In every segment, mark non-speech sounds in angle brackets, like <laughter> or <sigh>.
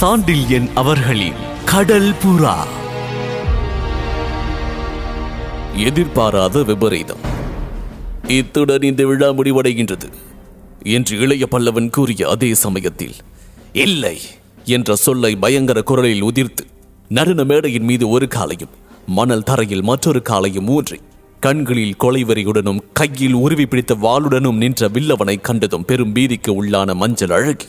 சாண்டில்யன் அவர்களின் கடல் புறா. எதிர்பாராத விபரீதம். இத்துடன் இந்த விழா முடிவடைகின்றது என்று இளைய பல்லவன் கூறிய அதே சமயத்தில் இல்லை என்ற சொல்லை பயங்கர குரலில் உதிர்த்து நடன மேடையின் மீது ஒரு காலையும் மணல் தரையில் மற்றொரு காலையும் ஊன்றி கண்களில் கொலைவரியுடனும் கையில் உருவி பிடித்த வாளுடனும் நின்ற வில்லவனை கண்டதும் பெரும் பீதிக்கு உள்ளான மஞ்சள் அழகி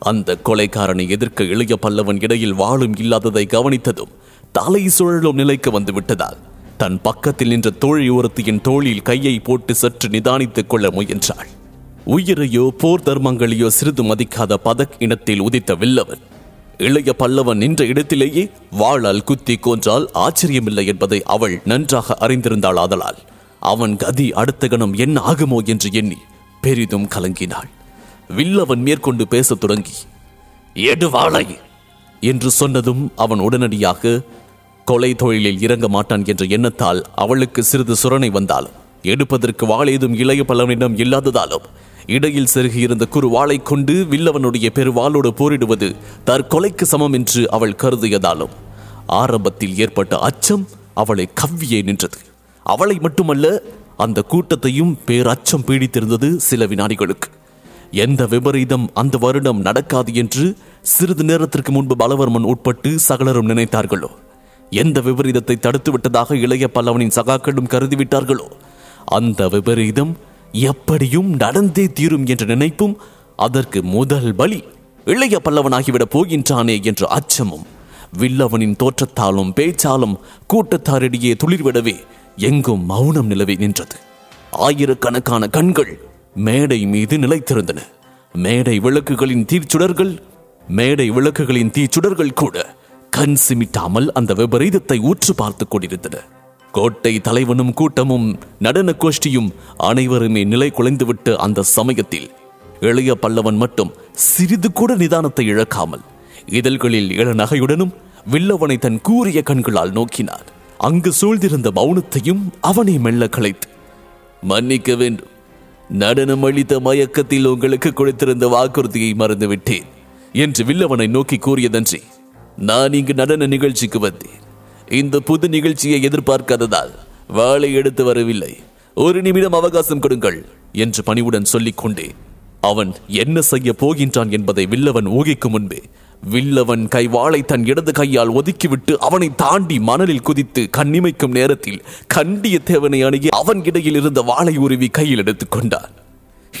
அந்த கொலைக்காரனை எதிர்க்க இளைய பல்லவன் இடையில் வாளும் இல்லாததை கவனித்ததும் தலை சுழலும் நிலைக்கு வந்து விட்டதால் தன் பக்கத்தில் நின்ற தோழி ஒருத்தியின் தோளில் கையை போட்டு சற்று நிதானித்துக் கொள்ள முயன்றாள். உயிரையோ போர் தர்மங்களையோ சிறிது மதிக்காத பதக் இனத்தில் உதித்த வில்லவன் இளைய பல்லவன் நின்ற இடத்திலேயே வாளால் குத்தி கொன்றால் ஆச்சரியமில்லை என்பதை அவள் நன்றாக அறிந்திருந்தாள் ஆதலால் அவன் கதி அடுத்த கணம் என்ன ஆகுமோ என்று எண்ணி பெரிதும் கலங்கினாள். வில்லவன் மேற்கொண்டு பேசத் தொடங்கி எடுவாளை என்று சொன்னதும் அவன் உடனடியாக கொலை தொழிலில் இறங்க மாட்டான் என்ற எண்ணத்தால் அவளுக்கு சிறிது சுரணை வந்தாலும் எடுப்பதற்கு வாள் ஏதும் இளைய பலனிடம் இல்லாததாலும் இடையில் செருகியிருந்த குறு வாளை கொண்டு வில்லவனுடைய பெருவாளோடு போரிடுவது தற்கொலைக்கு சமம் என்று அவள் கருதியதாலும் ஆரம்பத்தில் ஏற்பட்ட அச்சம் அவளை கவ்வியே நின்றது. அவளை மட்டுமல்ல அந்த கூட்டத்தையும் பேரச்சம் பீடித்திருந்தது சில வினாடிகளுக்கு. எந்த விபரீதம் அந்த வருடம் நடக்காது என்று சிறிது நேரத்திற்கு முன்பு பலவர்மன் உட்பட்டு சகலரும் நினைத்தார்களோ? எந்த விபரீதத்தை தடுத்து விட்டதாக இளைய பல்லவனின் சகாக்களும் கருதிவிட்டார்களோ? அந்த விபரீதம் எப்படியும் நடந்தே தீரும் என்ற நினைப்பும் அதற்கு முதல் பலி இளைய பல்லவனாகிவிடப் போகின்றானே என்ற அச்சமும் வில்லவனின் தோற்றத்தாலும் பேச்சாலும் கூட்டத்தாரிடையே துளிர்விடவே எங்கும் மௌனம் நிலவி நின்றது. ஆயிரக்கணக்கான கண்கள் மேடை மீது நிலைத்திருந்தன. மேடை விளக்குகளின் தீச்சுடர்கள் மேடை விளக்குகளின் தீச்சுடர்கள் கூட கண் சிமிட்டாமல் அந்த விபரீதத்தை ஊற்று பார்த்துக் கொண்டிருந்தன. கோட்டை தலைவனும் கூட்டமும் நடன கோஷ்டியும் அனைவருமே நிலை குலைந்துவிட்ட அந்த சமயத்தில் இளைய பல்லவன் மட்டும் சிறிது கூட நிதானத்தை இழக்காமல் இதழ்களில் இளநகையுடனும் வில்லவனை தன் கூறிய கண்களால் நோக்கினார் அங்கு சூழ்ந்திருந்த மௌனத்தையும் அவனை மெல்ல கலைத்து மன்னிக்க வேண்டும். நடனம் அளித்த மயக்கத்தில் உங்களுக்கு கொடுத்திருந்த வாக்குறுதியை மறந்துவிட்டேன் என்று வில்லவனை நோக்கி கூறியதன்றி நான் இங்கு நடன நிகழ்ச்சிக்கு வந்தேன். இந்த புது நிகழ்ச்சியை எதிர்பார்க்காததால் வாளை எடுத்து வரவில்லை. ஒரு நிமிடம் அவகாசம் கொடுங்கள் என்று பணிவுடன் சொல்லிக் கொண்டேன் அவன் என்ன செய்ய போகின்றான் என்பதை வில்லவன் ஊகிக்கும் முன்பே. வில்லவன் கை வாளை தன் இடது கையால் ஒதுக்கிவிட்டு அவனை தாண்டி மணலில் குதித்து கண்ணிமைக்கும் நேரத்தில் கண்டிய தேவனை அணுகி அவன் இடையில் இருந்த வாளை உருவி கையில் எடுத்துக் கொண்டான்.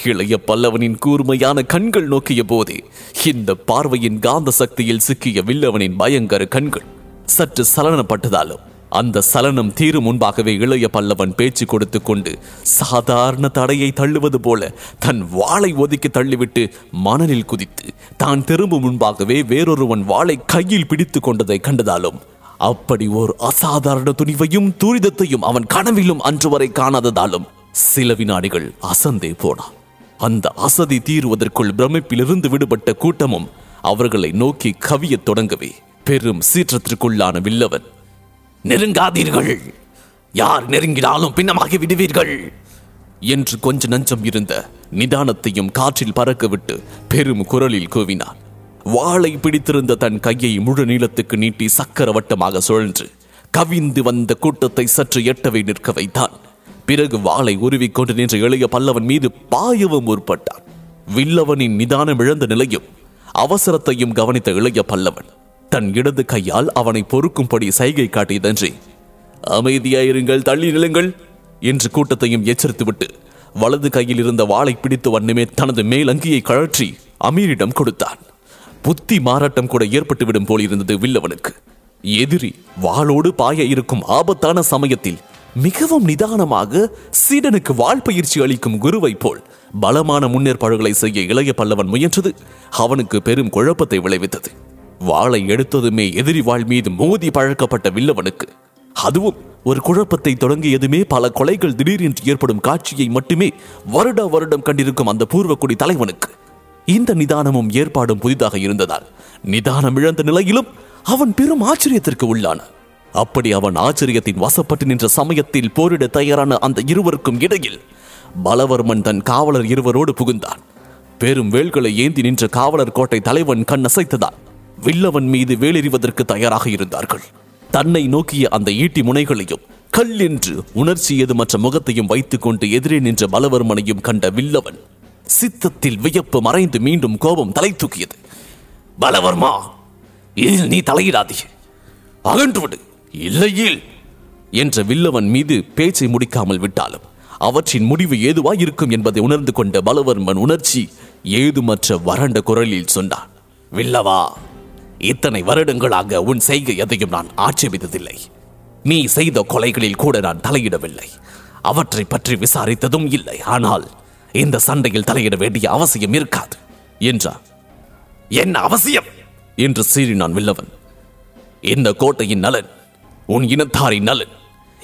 இளைய பல்லவனின் கூர்மையான கண்கள் நோக்கிய போதே இந்த பார்வையின் காந்த சக்தியில் சிக்கிய வில்லவனின் பயங்கர கண்கள் சற்று சலனப்பட்டதாலும் அந்த சலனம் தீரும் முன்பாகவே இளைய பல்லவன் பேச்சு கொடுத்து கொண்டு சாதாரண தடையை தள்ளுவது போல தன் வாளை ஒதுக்கி தள்ளிவிட்டு மணலில் குதித்து தான் திரும்பும் முன்பாகவே வேறொருவன் வாளை கையில் பிடித்துக் கொண்டதை கண்டதாலும் அப்படி ஓர் அசாதாரண துணிவையும் துரிதத்தையும் அவன் கனவிலும் அன்று வரை காணாததாலும் சில வினாடிகள் அசந்தே போனான் அந்த அசதி தீருவதற்குள் பிரமிப்பிலிருந்து விடுபட்ட கூட்டமும் அவர்களை நோக்கி கவியத் தொடங்கவே பெரும் சீற்றத்திற்குள்ளான வில்லவன் நெருங்காதீர்கள். யார் நெருங்கினாலும் பின்னமாகி விடுவீர்கள். என்று கொஞ்ச நஞ்சம் இருந்த நிதானத்தையும் காற்றில் பறக்கவிட்டு பெரும் குரலில் கூவினான். வாளை பிடித்திருந்த தன் கையை முழு நீளத்துக்கு நீட்டி சக்கர வட்டமாக சுழன்று கவிந்து வந்த கூட்டத்தை சற்று எட்டவை நிற்க வைத்தான். பிறகு வாளை உருவிக்கொண்டு நின்ற இளைய பல்லவன் மீது பாயவும் முற்பட்டான். வில்லவனின் நிதானம் இழந்த நிலையும் அவசரத்தையும் கவனித்த இளைய பல்லவன் தன் இடது கையால் அவனை பொறுக்கும்படி சைகை காட்டியதன்றி அமைதியாயிருங்கள் தள்ளி நிலுங்கள் என்று கூட்டத்தையும் எச்சரித்துவிட்டு வலது கையில் இருந்த வாளை பிடித்து வண்ணமே தனது மேலங்கியை கழற்றி அமீரிடம் கொடுத்தான். புத்தி மாறாட்டம் கூட ஏற்பட்டுவிடும் போலிருந்தது வில்லவனுக்கு. எதிரி வாளோடு பாய இருக்கும் ஆபத்தான சமயத்தில் மிகவும் நிதானமாக சீடனுக்கு வாழ் பயிற்சி அளிக்கும் குருவை போல் பலமான முன்னேற்பாடுகளை செய்ய இளைய பல்லவன் முயன்றது அவனுக்கு பெரும் குழப்பத்தை விளைவித்தது. வாளை எடுத்ததுமே எதிரி வாழ் மீது மோதி பழக்கப்பட்ட வில்லவனுக்கு. அதுவும் ஒரு குழப்பத்தை தொடங்கியதுமே பல கொலைகள் திடீரென்று ஏற்படும் காட்சியை மட்டுமே வருட வருடம் கண்டிருக்கும் அந்த பூர்வக்குடி தலைவனுக்கு. இந்த நிதானமும் ஏற்பாடும் புதிதாக இருந்ததால் நிதானம் இழந்த நிலையிலும் அவன் பெரும் ஆச்சரியத்திற்கு உள்ளான. அப்படி அவன் ஆச்சரியத்தின் வசப்பட்டு நின்ற சமயத்தில் போரிட தயாரான அந்த இருவருக்கும் இடையில் பலவர்மன் தன் காவலர் இருவரோடு புகுந்தான். பெரும் வேல்களை ஏந்தி நின்ற காவலர் கோட்டை தலைவன் கண் அசைத்ததான் வில்லவன் மீது வேலெறிவதற்கு தயாராக இருந்தார்கள். தன்னை நோக்கிய அந்த ஈட்டி முனைகளையும் கல் என்று உணர்ச்சி ஏதுமற்ற முகத்தையும் வைத்துக்கொண்டு எதிரே நின்ற பலவர்மனையும் கண்ட வில்லவன் சித்தத்தில் வியப்பு மறைந்து மீண்டும் கோபம் தலை தூக்கியது. பலவர்மா இதில் நீ தலையிடாதே அகன்றுவிடு. இல்லையில் என்ற வில்லவன் மீது பேச்சை முடிக்காமல் விட்டாலும் அவற்றின் முடிவு ஏதுவாய் இருக்கும் என்பதை உணர்ந்து கொண்ட பலவர்மன் உணர்ச்சி ஏதுமற்ற வறண்ட குரலில் சொன்னான். வில்லவா இத்தனை வருடங்களாக உன் செய்கை எதையும் நான் ஆட்சேபித்ததில்லை. நீ செய்த கொலைகளில் கூட நான் தலையிடவில்லை. அவற்றை பற்றி விசாரித்ததும் இல்லை. ஆனால் இந்த சண்டையில் தலையிட வேண்டிய அவசியம் இருக்காது. என்றார் என்ன அவசியம்? என்று சீறினான் வில்லவன். இந்த கோட்டையின் நலன் உன் இனத்தாரின் நலன்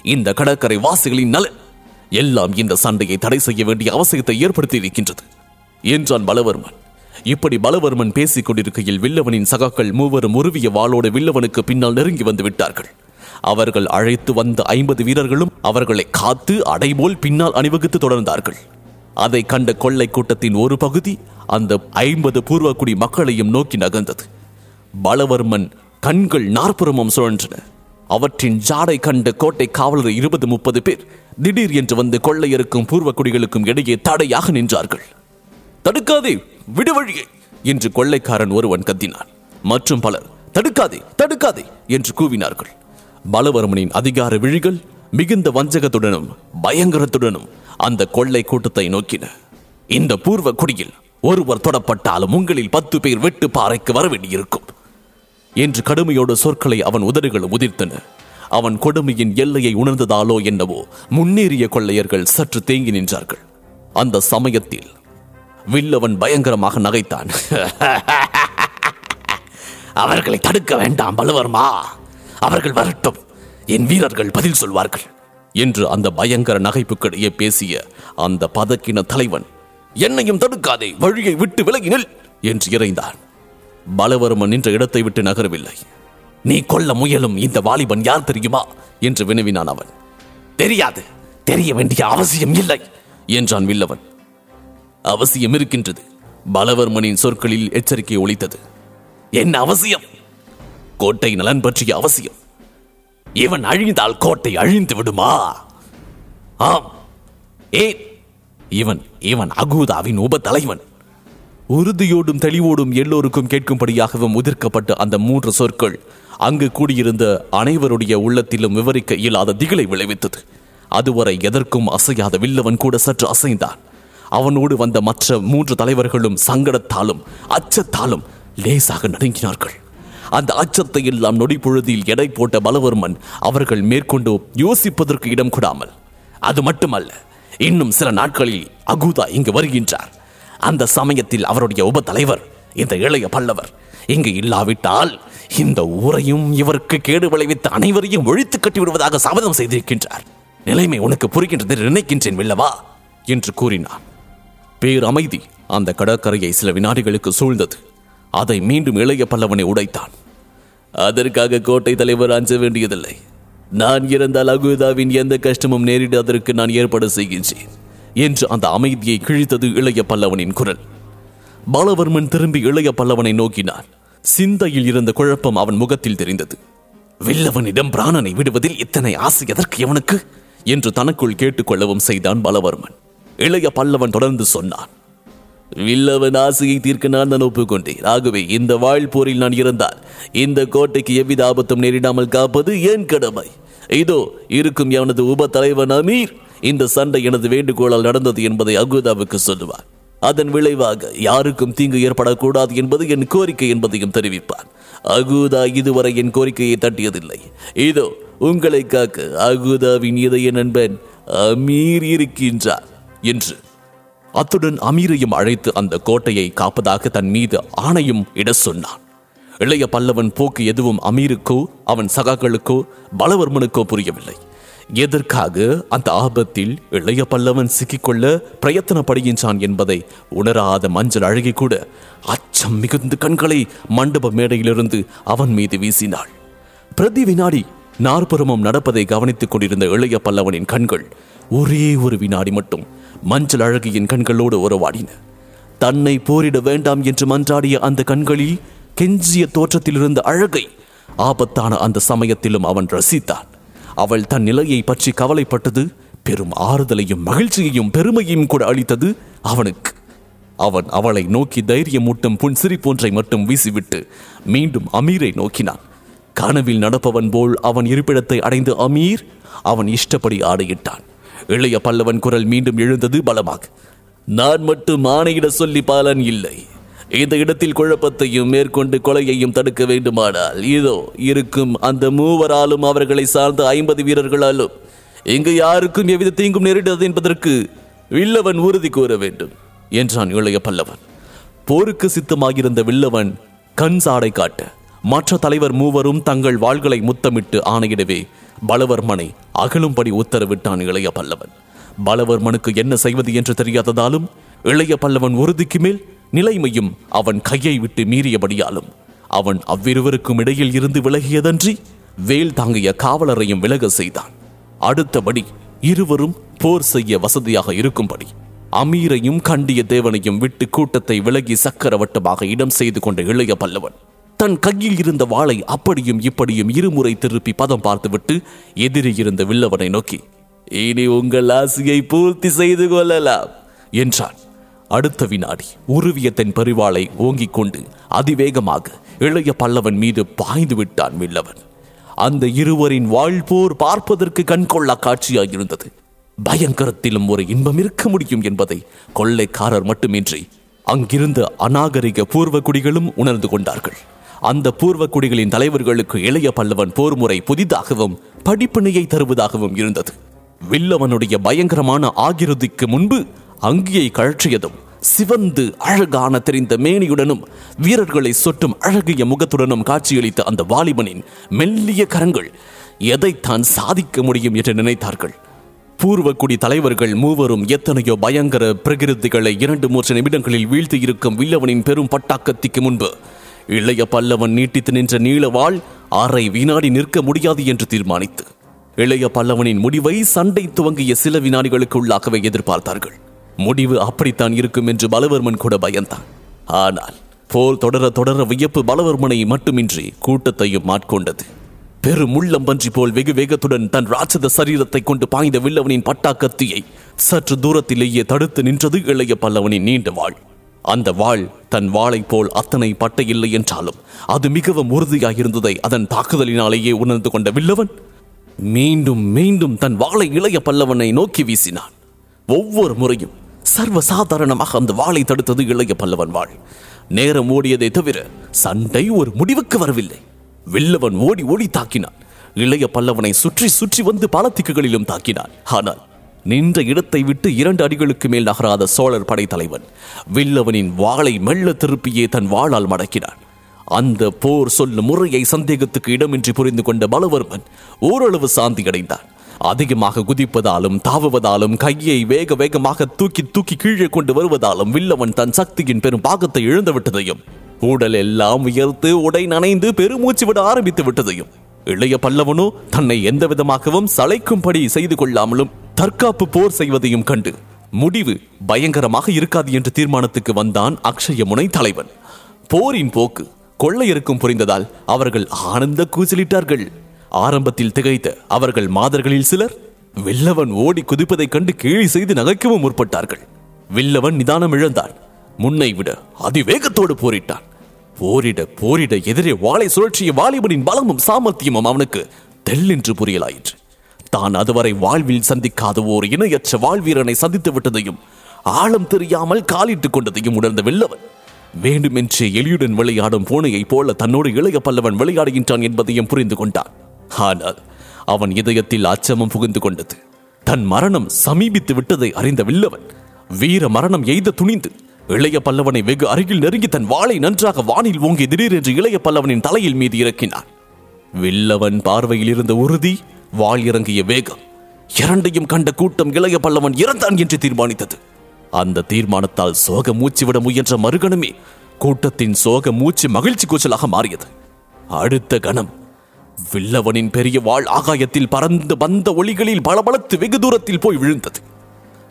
இந்த கடற்கரை வாசிகளின் நலன் எல்லாம் இந்த சண்டையை தடை செய்ய வேண்டிய அவசியத்தை ஏற்படுத்தி இருக்கின்றது என்றான் பலவர்மன். இப்படி பலவர்மன் பேசிக் கொண்டிருக்கையில் வில்லவனின் சகாக்கள் மூவரும் உருவிய வாளோடு வில்லவனுக்கு பின்னால் நெருங்கி வந்து விட்டார்கள். அவர்கள் அழைத்து வந்த ஐம்பது வீரர்களும் அவர்களை காத்து அடைபோல் பின்னால் அணிவகுத்து தொடர்ந்தார்கள். அதை கண்ட கொள்ளை கூட்டத்தின் ஒரு பகுதி அந்த ஐம்பது பூர்வக்குடி மக்களையும் நோக்கி நகர்ந்தது. பலவர்மன் கண்கள் நாற்புறமும் சுழன்றன. அவற்றின் ஜாடை கண்ட கோட்டை காவலர் இருபது முப்பது பேர் திடீர் என்று வந்து கொள்ளையருக்கும் பூர்வக்குடிகளுக்கும் இடையே தடையாக நின்றார்கள். தடுக்காதே! விடுவழியை என்று கொள்ளைக்காரன் ஒருவன் கத்தினான். மற்றும் பலர் தடுக்காதே தடுக்காதே என்று கூவினார்கள். பலவர்மனின் அதிகார விழிகள் மிகுந்த வஞ்சகத்துடனும் பயங்கரத்துடனும் அந்த கொள்ளை கூட்டத்தை நோக்கின. இந்த பூர்வ குடியில் ஒருவர் தொடப்பட்டாலும் உங்களில் பத்து பேர் வெட்டு பாறைக்கு வர வேண்டியிருக்கும் என்று கடுமையோடு சொற்களை அவன் உதடுகள் உதிர்த்தன. அவன் கொடுமையின் எல்லையை உணர்ந்ததாலோ என்னவோ முன்னேறிய கொள்ளையர்கள் சற்று தேங்கி நின்றார்கள். அந்த சமயத்தில் வில்லவன் பயங்கரமாக நகைத்தான். <laughs> அவர்களை தடுக்க வேண்டாம் பலவர்மா அவர்கள் வரட்டும். என் வீரர்கள் பதில் சொல்வார்கள் என்று அந்த பயங்கர நகைப்புக்கிடையே பேசிய அந்த பதக்கின தலைவன் என்னையும் தடுக்காதே வழியை விட்டு விலகினில் என்று இறைந்தான். பலவர்மன் நின்ற இடத்தை விட்டு நகரவில்லை. நீ கொல்ல முயலும் இந்த வாலிபன் யார் தெரியுமா? என்று வினவினான் அவன். தெரியாது தெரிய வேண்டிய அவசியம் இல்லை என்றான் வில்லவன். அவசியம் இருக்கின்றது. பலவர்மனின் சொற்களில் எச்சரிக்கை ஒழித்தது என்ன அவசியம்? கோட்டை நலன் பற்றிய அவசியம். இவன் அழிந்தால் கோட்டை அழிந்து விடுமா? ஆம். ஏன்? இவன் இவன் அகூதாவின் உப தலைவன் உறுதியோடும் தெளிவோடும் எல்லோருக்கும் கேட்கும்படியாகவும் உதிர்க்கப்பட்ட அந்த மூன்று சொற்கள் அங்கு கூடியிருந்த அனைவருடைய உள்ளத்திலும் விவரிக்க இயலாத திகிலை விளைவித்தது. அதுவரை எதற்கும் அசையாத வில்லவன் கூட சற்று அசைந்தான். அவனோடு வந்த மற்ற மூன்று தலைவர்களும் சங்கடத்தாலும் அச்சத்தாலும் லேசாக நடுங்கினார்கள். அந்த அச்சத்தை எல்லாம் நொடி பொழுதில் எடை போட்ட பலவர்மன் அவர்கள் மேற்கொண்டு யோசிப்பதற்கு இடம் கொடாமல் அது மட்டுமல்ல இன்னும் சில நாட்களில் அகூதா இங்கு வருகின்றார். அந்த சமயத்தில் அவருடைய உப தலைவர் இந்த இளைய பல்லவர் இங்கு இல்லாவிட்டால் இந்த ஊரையும் இவருக்கு கேடு விளைவித்த அனைவரையும் ஒழித்து கட்டி விடுவதாக சபதம் செய்திருக்கின்றார். நிலைமை உனக்கு புரிகின்றது நினைக்கின்றேன் வில்லவா? என்று கூறினான். பேரமைதி அந்த கடற்கரையை சில வினாடிகளுக்கு சூழ்ந்தது. அதை மீண்டும் இளைய பல்லவனை உடைத்தான். அதற்காக கோட்டை தலைவர் அஞ்ச வேண்டியதில்லை. நான் இறந்தால் அகுதாவின் எந்த கஷ்டமும் நேரிடாதற்கு நான் ஏற்பாடு செய்கின்றேன் என்று அந்த அமைதியை கிழித்தது இளைய பல்லவனின் குரல். பாலவர்மன் திரும்பி இளைய பல்லவனை நோக்கினான். சிந்தையில் இருந்த குழப்பம் அவன் முகத்தில் தெரிந்தது. வில்லவனிடம் பிராணனை விடுவதில் இத்தனை ஆசை எதற்கு எவனுக்கு என்று தனக்குள் கேட்டுக்கொள்ளவும் செய்தான் பலவர்மன். இளைய பல்லவன் தொடர்ந்து சொன்னான் வில்லவன் ஆசையை தீர்க்க நான் தான் ஒப்புக்கொண்டேன். ஆகவே இந்த வாழ் போரில் நான் இருந்தால் இந்த கோட்டைக்கு எவ்வித ஆபத்தும் நேரிடாமல் காப்பது என் கடமை? இதோ இருக்கும் எனது உப தலைவன் அமீர். இந்த சண்டை எனது வேண்டுகோளால் நடந்தது என்பதை அகுதாவுக்கு சொல்லுவார். அதன் விளைவாக யாருக்கும் தீங்கு ஏற்படக்கூடாது என்பது என் கோரிக்கை என்பதையும் தெரிவிப்பான் அகுதா இதுவரை என் கோரிக்கையை தட்டியதில்லை. இதோ உங்களை காக்க அகுதாவின் இதய நண்பன் அமீர் இருக்கின்றார். என்று. அத்துடன் அமீரையும் அழைத்து அந்த கோட்டையை காப்பதாக தன் மீது ஆணையும் இட சொன்னான். இளைய பல்லவன் போக்கு எதுவும் அமீருக்கோ அவன் சகாக்களுக்கோ பலவர்மனுக்கோ புரியவில்லை. எதற்காக அந்த ஆபத்தில் இளைய பல்லவன் சிக்கிக்கொள்ள பிரயத்தனப்படுகின்றான் என்பதை உணராத மஞ்சள் அழகி கூட அச்சம் மிகுந்த கண்களை மண்டப மேடையிலிருந்து அவன் மீது வீசினாள். பிரதி வினாடி நாற்புறமும் நடப்பதை கவனித்துக் கொண்டிருந்த இளைய பல்லவனின் கண்கள் ஒரே ஒரு வினாடி மட்டும் மஞ்சள் அழகியின் கண்களோடு உறவாடின. தன்னை போரிட வேண்டாம் என்று மன்றாடிய அந்த கண்களில் கெஞ்சிய தோற்றத்தில் இருந்த அழகை ஆபத்தான அந்த சமயத்திலும் அவன் ரசித்தான். அவள் தன் நிலையை பற்றி கவலைப்பட்டது பெரும் ஆறுதலையும் மகிழ்ச்சியையும் பெருமையும் கூட அளித்தது அவனுக்கு. அவன் அவளை நோக்கி தைரியமூட்டும் புன்சிரிப்பொன்றை மட்டும் வீசிவிட்டு மீண்டும் அமீரை நோக்கினான். கனவில் நடப்பவன் போல் அவன் இருப்பிடத்தை அடைந்து அமீர் அவன் இஷ்டப்படி ஆடையிட்டான். இளைய பல்லவன் குரல் மீண்டும் எழுந்தது பலமாக. நான் மட்டும் ஆணையிட சொல்லி பாலன் இல்லை. இந்த இடத்தில் குழப்பத்தையும் மேற்கொண்டு கொலையையும் தடுக்க வேண்டுமானால் இதோ இருக்கும் அந்த மூவராலும் அவர்களை சார்ந்த ஐம்பது வீரர்களாலும் இங்கு யாருக்கும் எவ்வித தீங்கும் நேரிட்டது என்பதற்கு வில்லவன் உறுதி கூற வேண்டும் என்றான் இளைய பல்லவன். போருக்கு சித்தமாகியிருந்த வில்லவன் கண் சாடை காட்ட மற்ற தலைவர் மூவரும் தங்கள் வாள்களை முத்தமிட்டு ஆணையிடவே பலவர்மனை அகலும்படி உத்தரவிட்டான் இளைய பல்லவன். பலவர்மனுக்கு என்ன செய்வது என்று தெரியாததாலும் இளைய பல்லவன் உறுதிக்கு மேல் நிலைமையும் அவன் கையை விட்டு மீறியபடியாலும் அவன் அவ்விருவருக்கும் இடையில் இருந்து விலகியதன்றி வேல் தாங்கிய காவலரையும் விலக செய்தான். அடுத்தபடி இருவரும் போர் செய்ய வசதியாக இருக்கும்படி அமீரையும் கண்டிய தேவனையும் விட்டு கூட்டத்தை விலகி சக்கரவட்டமாக இடம் செய்து கொண்ட இளைய பல்லவன். தன் கையில் இருந்த வாளை அப்படியும் இப்படியும் இருமுறை திருப்பி பதம் பார்த்துவிட்டு எதிரே இருந்த வில்லவனை நோக்கி இனி உங்கள் ஆசையை பூர்த்தி செய்து கொள்ளலாம் என்றான். அடுத்த வினாடி உருவிய தன் பரிவாளை ஓங்கிக் கொண்டு அதிவேகமாக இளைய பல்லவன் மீது பாய்ந்து விட்டான் வில்லவன். அந்த இருவரின் வாழ்போர் பார்ப்பதற்கு கண்கொள்ளா காட்சியாயிருந்தது. பயங்கரத்திலும் ஒரு இன்பம் இருக்க முடியும் என்பதை கொள்ளைக்காரர் மட்டுமின்றி அங்கிருந்த அநாகரிக பூர்வ குடிகளும் உணர்ந்து கொண்டார்கள். அந்த பூர்வ குடிகளின் தலைவர்களுக்கு இளைய பல்லவன் போர் முறை புதிதாகவும் படிப்பினையை தருவதாகவும் இருந்தது. வில்லவனுடைய பயங்கரமான ஆகிருதிக்கு முன்பு அங்கியை கழற்றியதும் சிவந்து அழகான தெரிந்த மேனியுடனும் வீரர்களை சொட்டும் அழகிய முகத்துடனும் காட்சியளித்த அந்த வாலிபனின் மெல்லிய கரங்கள் எதைத்தான் சாதிக்க முடியும் என்று நினைத்தார்கள். பூர்வக்குடி தலைவர்கள் மூவரும் எத்தனையோ பயங்கர பிரகிருதிகளை இரண்டு மூன்று நிமிடங்களில் வீழ்த்தி இருக்கும் வில்லவனின் பெரும் பட்டாக்கத்திக்கு முன்பு இளைய பல்லவன் நீட்டித்து நின்ற நீளவாள் அரை வினாடி நிற்க முடியாது என்று தீர்மானித்து. இளைய பல்லவனின் முடிவை சண்டை துவங்கிய சில வினாடிகளுக்கு உள்ளாகவே எதிர்பார்த்தார்கள். முடிவு அப்படித்தான் இருக்கும் என்று பலவர்மன் கூட பயந்தான். ஆனால் போர் தொடர தொடர வியப்பு பலவர்மனை மட்டுமின்றி கூட்டத்தையும் மாட்கொண்டது. பெரும் முள்ளம்பன்றி போல் வெகு வேகத்துடன் தன் ராட்சத சரீரத்தை கொண்டு பாய்ந்த வில்லவனின் பட்டாக்கத்தியை சற்று தூரத்திலேயே தடுத்து நின்றது இளைய பல்லவனின் நீண்ட வாள். அந்த வாள் தன் வாளைப் போல் அத்தனை பட்டை இல்லை என்றாலும் அது மிகவும் உறுதியாயிருந்ததை அதன் தாக்குதலினாலேயே உணர்ந்து கொண்ட வில்லவன் மீண்டும் மீண்டும் தன் வாளை இளைய பல்லவனை நோக்கி வீசினான். ஒவ்வொரு முறையும் சர்வ சாதாரணமாக அந்த வாளை தடுத்தது இளைய பல்லவன் வாள். நேரம் ஓடியதை தவிர சண்டை ஒரு முடிவுக்கு வரவில்லை. வில்லவன் ஓடி ஓடி தாக்கினான். இளைய பல்லவனை சுற்றி சுற்றி வந்து பல திக்குகளிலும் தாக்கினான். ஆனால் நின்ற இடத்தை விட்டு இரண்டு அடிகளுக்கு மேல் நகராத சோழர் படைத்தலைவன் வில்லவனின் வாளை மெல்ல திருப்பியே தன் வாளால் மடக்கினான். அந்த போர் சொல்லும் முறையை சந்தேகத்துக்கு இடமின்றி புரிந்து கொண்ட பலவர்மன் ஓரளவு சாந்தி அடைந்தான் அதிகமாக குதிப்பதாலும் தாவுவதாலும் கையை வேக வேகமாக தூக்கி தூக்கி கீழே கொண்டு வருவதாலும் வில்லவன் தன் சக்தியின் பெரும் பாகத்தை இழந்து விட்டதையும் உடல் எல்லாம் உயர்த்து உடை நனைந்து பெருமூச்சு விட ஆரம்பித்து விட்டதையும் இளைய பல்லவனோ தன்னை எந்த விதமாகவும் சளைக்கும்படி செய்து கொள்ளாமலும் தற்காப்பு போர் செய்வதையும் கண்டு முடிவு பயங்கரமாக இருக்காது என்ற தீர்மானத்துக்கு வந்தான் அக்ஷயமுனை தலைவன். போரின் போக்கு கொள்ளையருக்கும் புரிந்ததால் அவர்கள் ஆனந்த கூச்சலிட்டார்கள். ஆரம்பத்தில் திகைத்த அவர்கள் மாதர்களில் சிலர் வில்லவன் ஓடி குதிப்பதைக் கண்டு கேலி செய்து நகைக்கவும் முற்பட்டார்கள். வில்லவன் நிதானம் இழந்தான். முன்னை விட அதிவேகத்தோடு போரிட்டான். போரிட போரிட எதிரே வாளை சுழற்சிய வாலிபனின் பலமும் சாமர்த்தியமும் அவனுக்கு தெல்லென்று புரியலாயிற்று. தான் அதுவரை வாழ்வில் சந்திக்காத ஓர் இணையற்ற வாழ்வீரனை சந்தித்து விட்டதையும் ஆழம் தெரியாமல் காலிட்டுக் கொண்டதையும் உணர்ந்த வில்லவன் வேண்டுமென்றே எலியுடன் விளையாடும் பூனையைப் போல தன்னோடு இளைய பல்லவன் விளையாடுகின்றான் என்பதையும் புரிந்து கொண்டான். ஆனால் அவன் இதயத்தில் அச்சமும் புகுந்து கொண்டது. தன் மரணம் சமீபித்து விட்டதை அறிந்த வில்லவன் வீர மரணம் எய்த துணிந்து இளைய பல்லவனை வெகு அருகில் நெருங்கி தன் வாளை நன்றாக வானில் ஓங்கி திடீரென்று இளைய பல்லவனின் தலையில் மீது இறக்கினான். வில்லவன் பார்வையில் இருந்த உறுதி வாள் இறங்கிய வேகம் இரண்டையும் கண்ட கூட்டம் இளைய பல்லவன் இறந்தான் என்று தீர்மானித்தது. அந்த தீர்மானத்தால் சோக மூச்சு விட முயன்ற மறுகணமே கூட்டத்தின் சோக மூச்சு மகிழ்ச்சி கூச்சலாக மாறியது. அடுத்த கணம் வில்லவனின் பெரிய வாள் ஆகாயத்தில் பறந்து வந்த ஒளிகளில் பளபளத்து வெகு தூரத்தில் போய் விழுந்தது.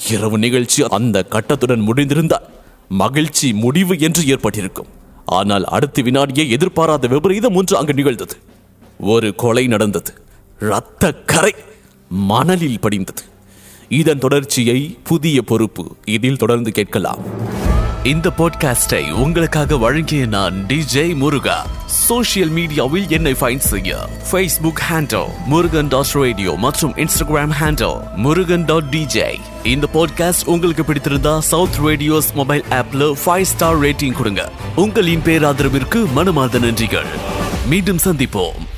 இரவு நிகழ்ச்சி அந்த கட்டத்துடன் முடிந்திருந்தால் மகிழ்ச்சி முடிவு என்று ஏற்பட்டிருக்கும். ஆனால் அடுத்த வினாடியே எதிர்பாராத விபரீதம் ஒன்று அங்கு நிகழ்ந்தது. ஒரு கொலை நடந்தது. இரத்த கரை மணலில் படிந்தது. இதன் தொடர்ச்சியை புதிய பொறுப்பு இதில் தொடர்ந்து கேட்கலாம். இந்த பாட்காஸ்டை உங்களுக்காக வழங்கிய நான் டிஜே முருகா. சோஷியல் மீடியாவில் என்னை ஃபைன் செய்ய Facebook handle Murugan dot radio மற்றும் Instagram handle Murugan dot DJ இந்த பாட்காஸ்ட் உங்களுக்கு பிடித்திருந்தா சவுத் ரேடியோஸ் மொபைல் ஆப்ல ஃபைவ் ஸ்டார் ரேட்டிங் கொடுங்க. உங்களின் பேராதரவிற்கு மனமார்ந்த நன்றிகள். மீண்டும் சந்திப்போம்.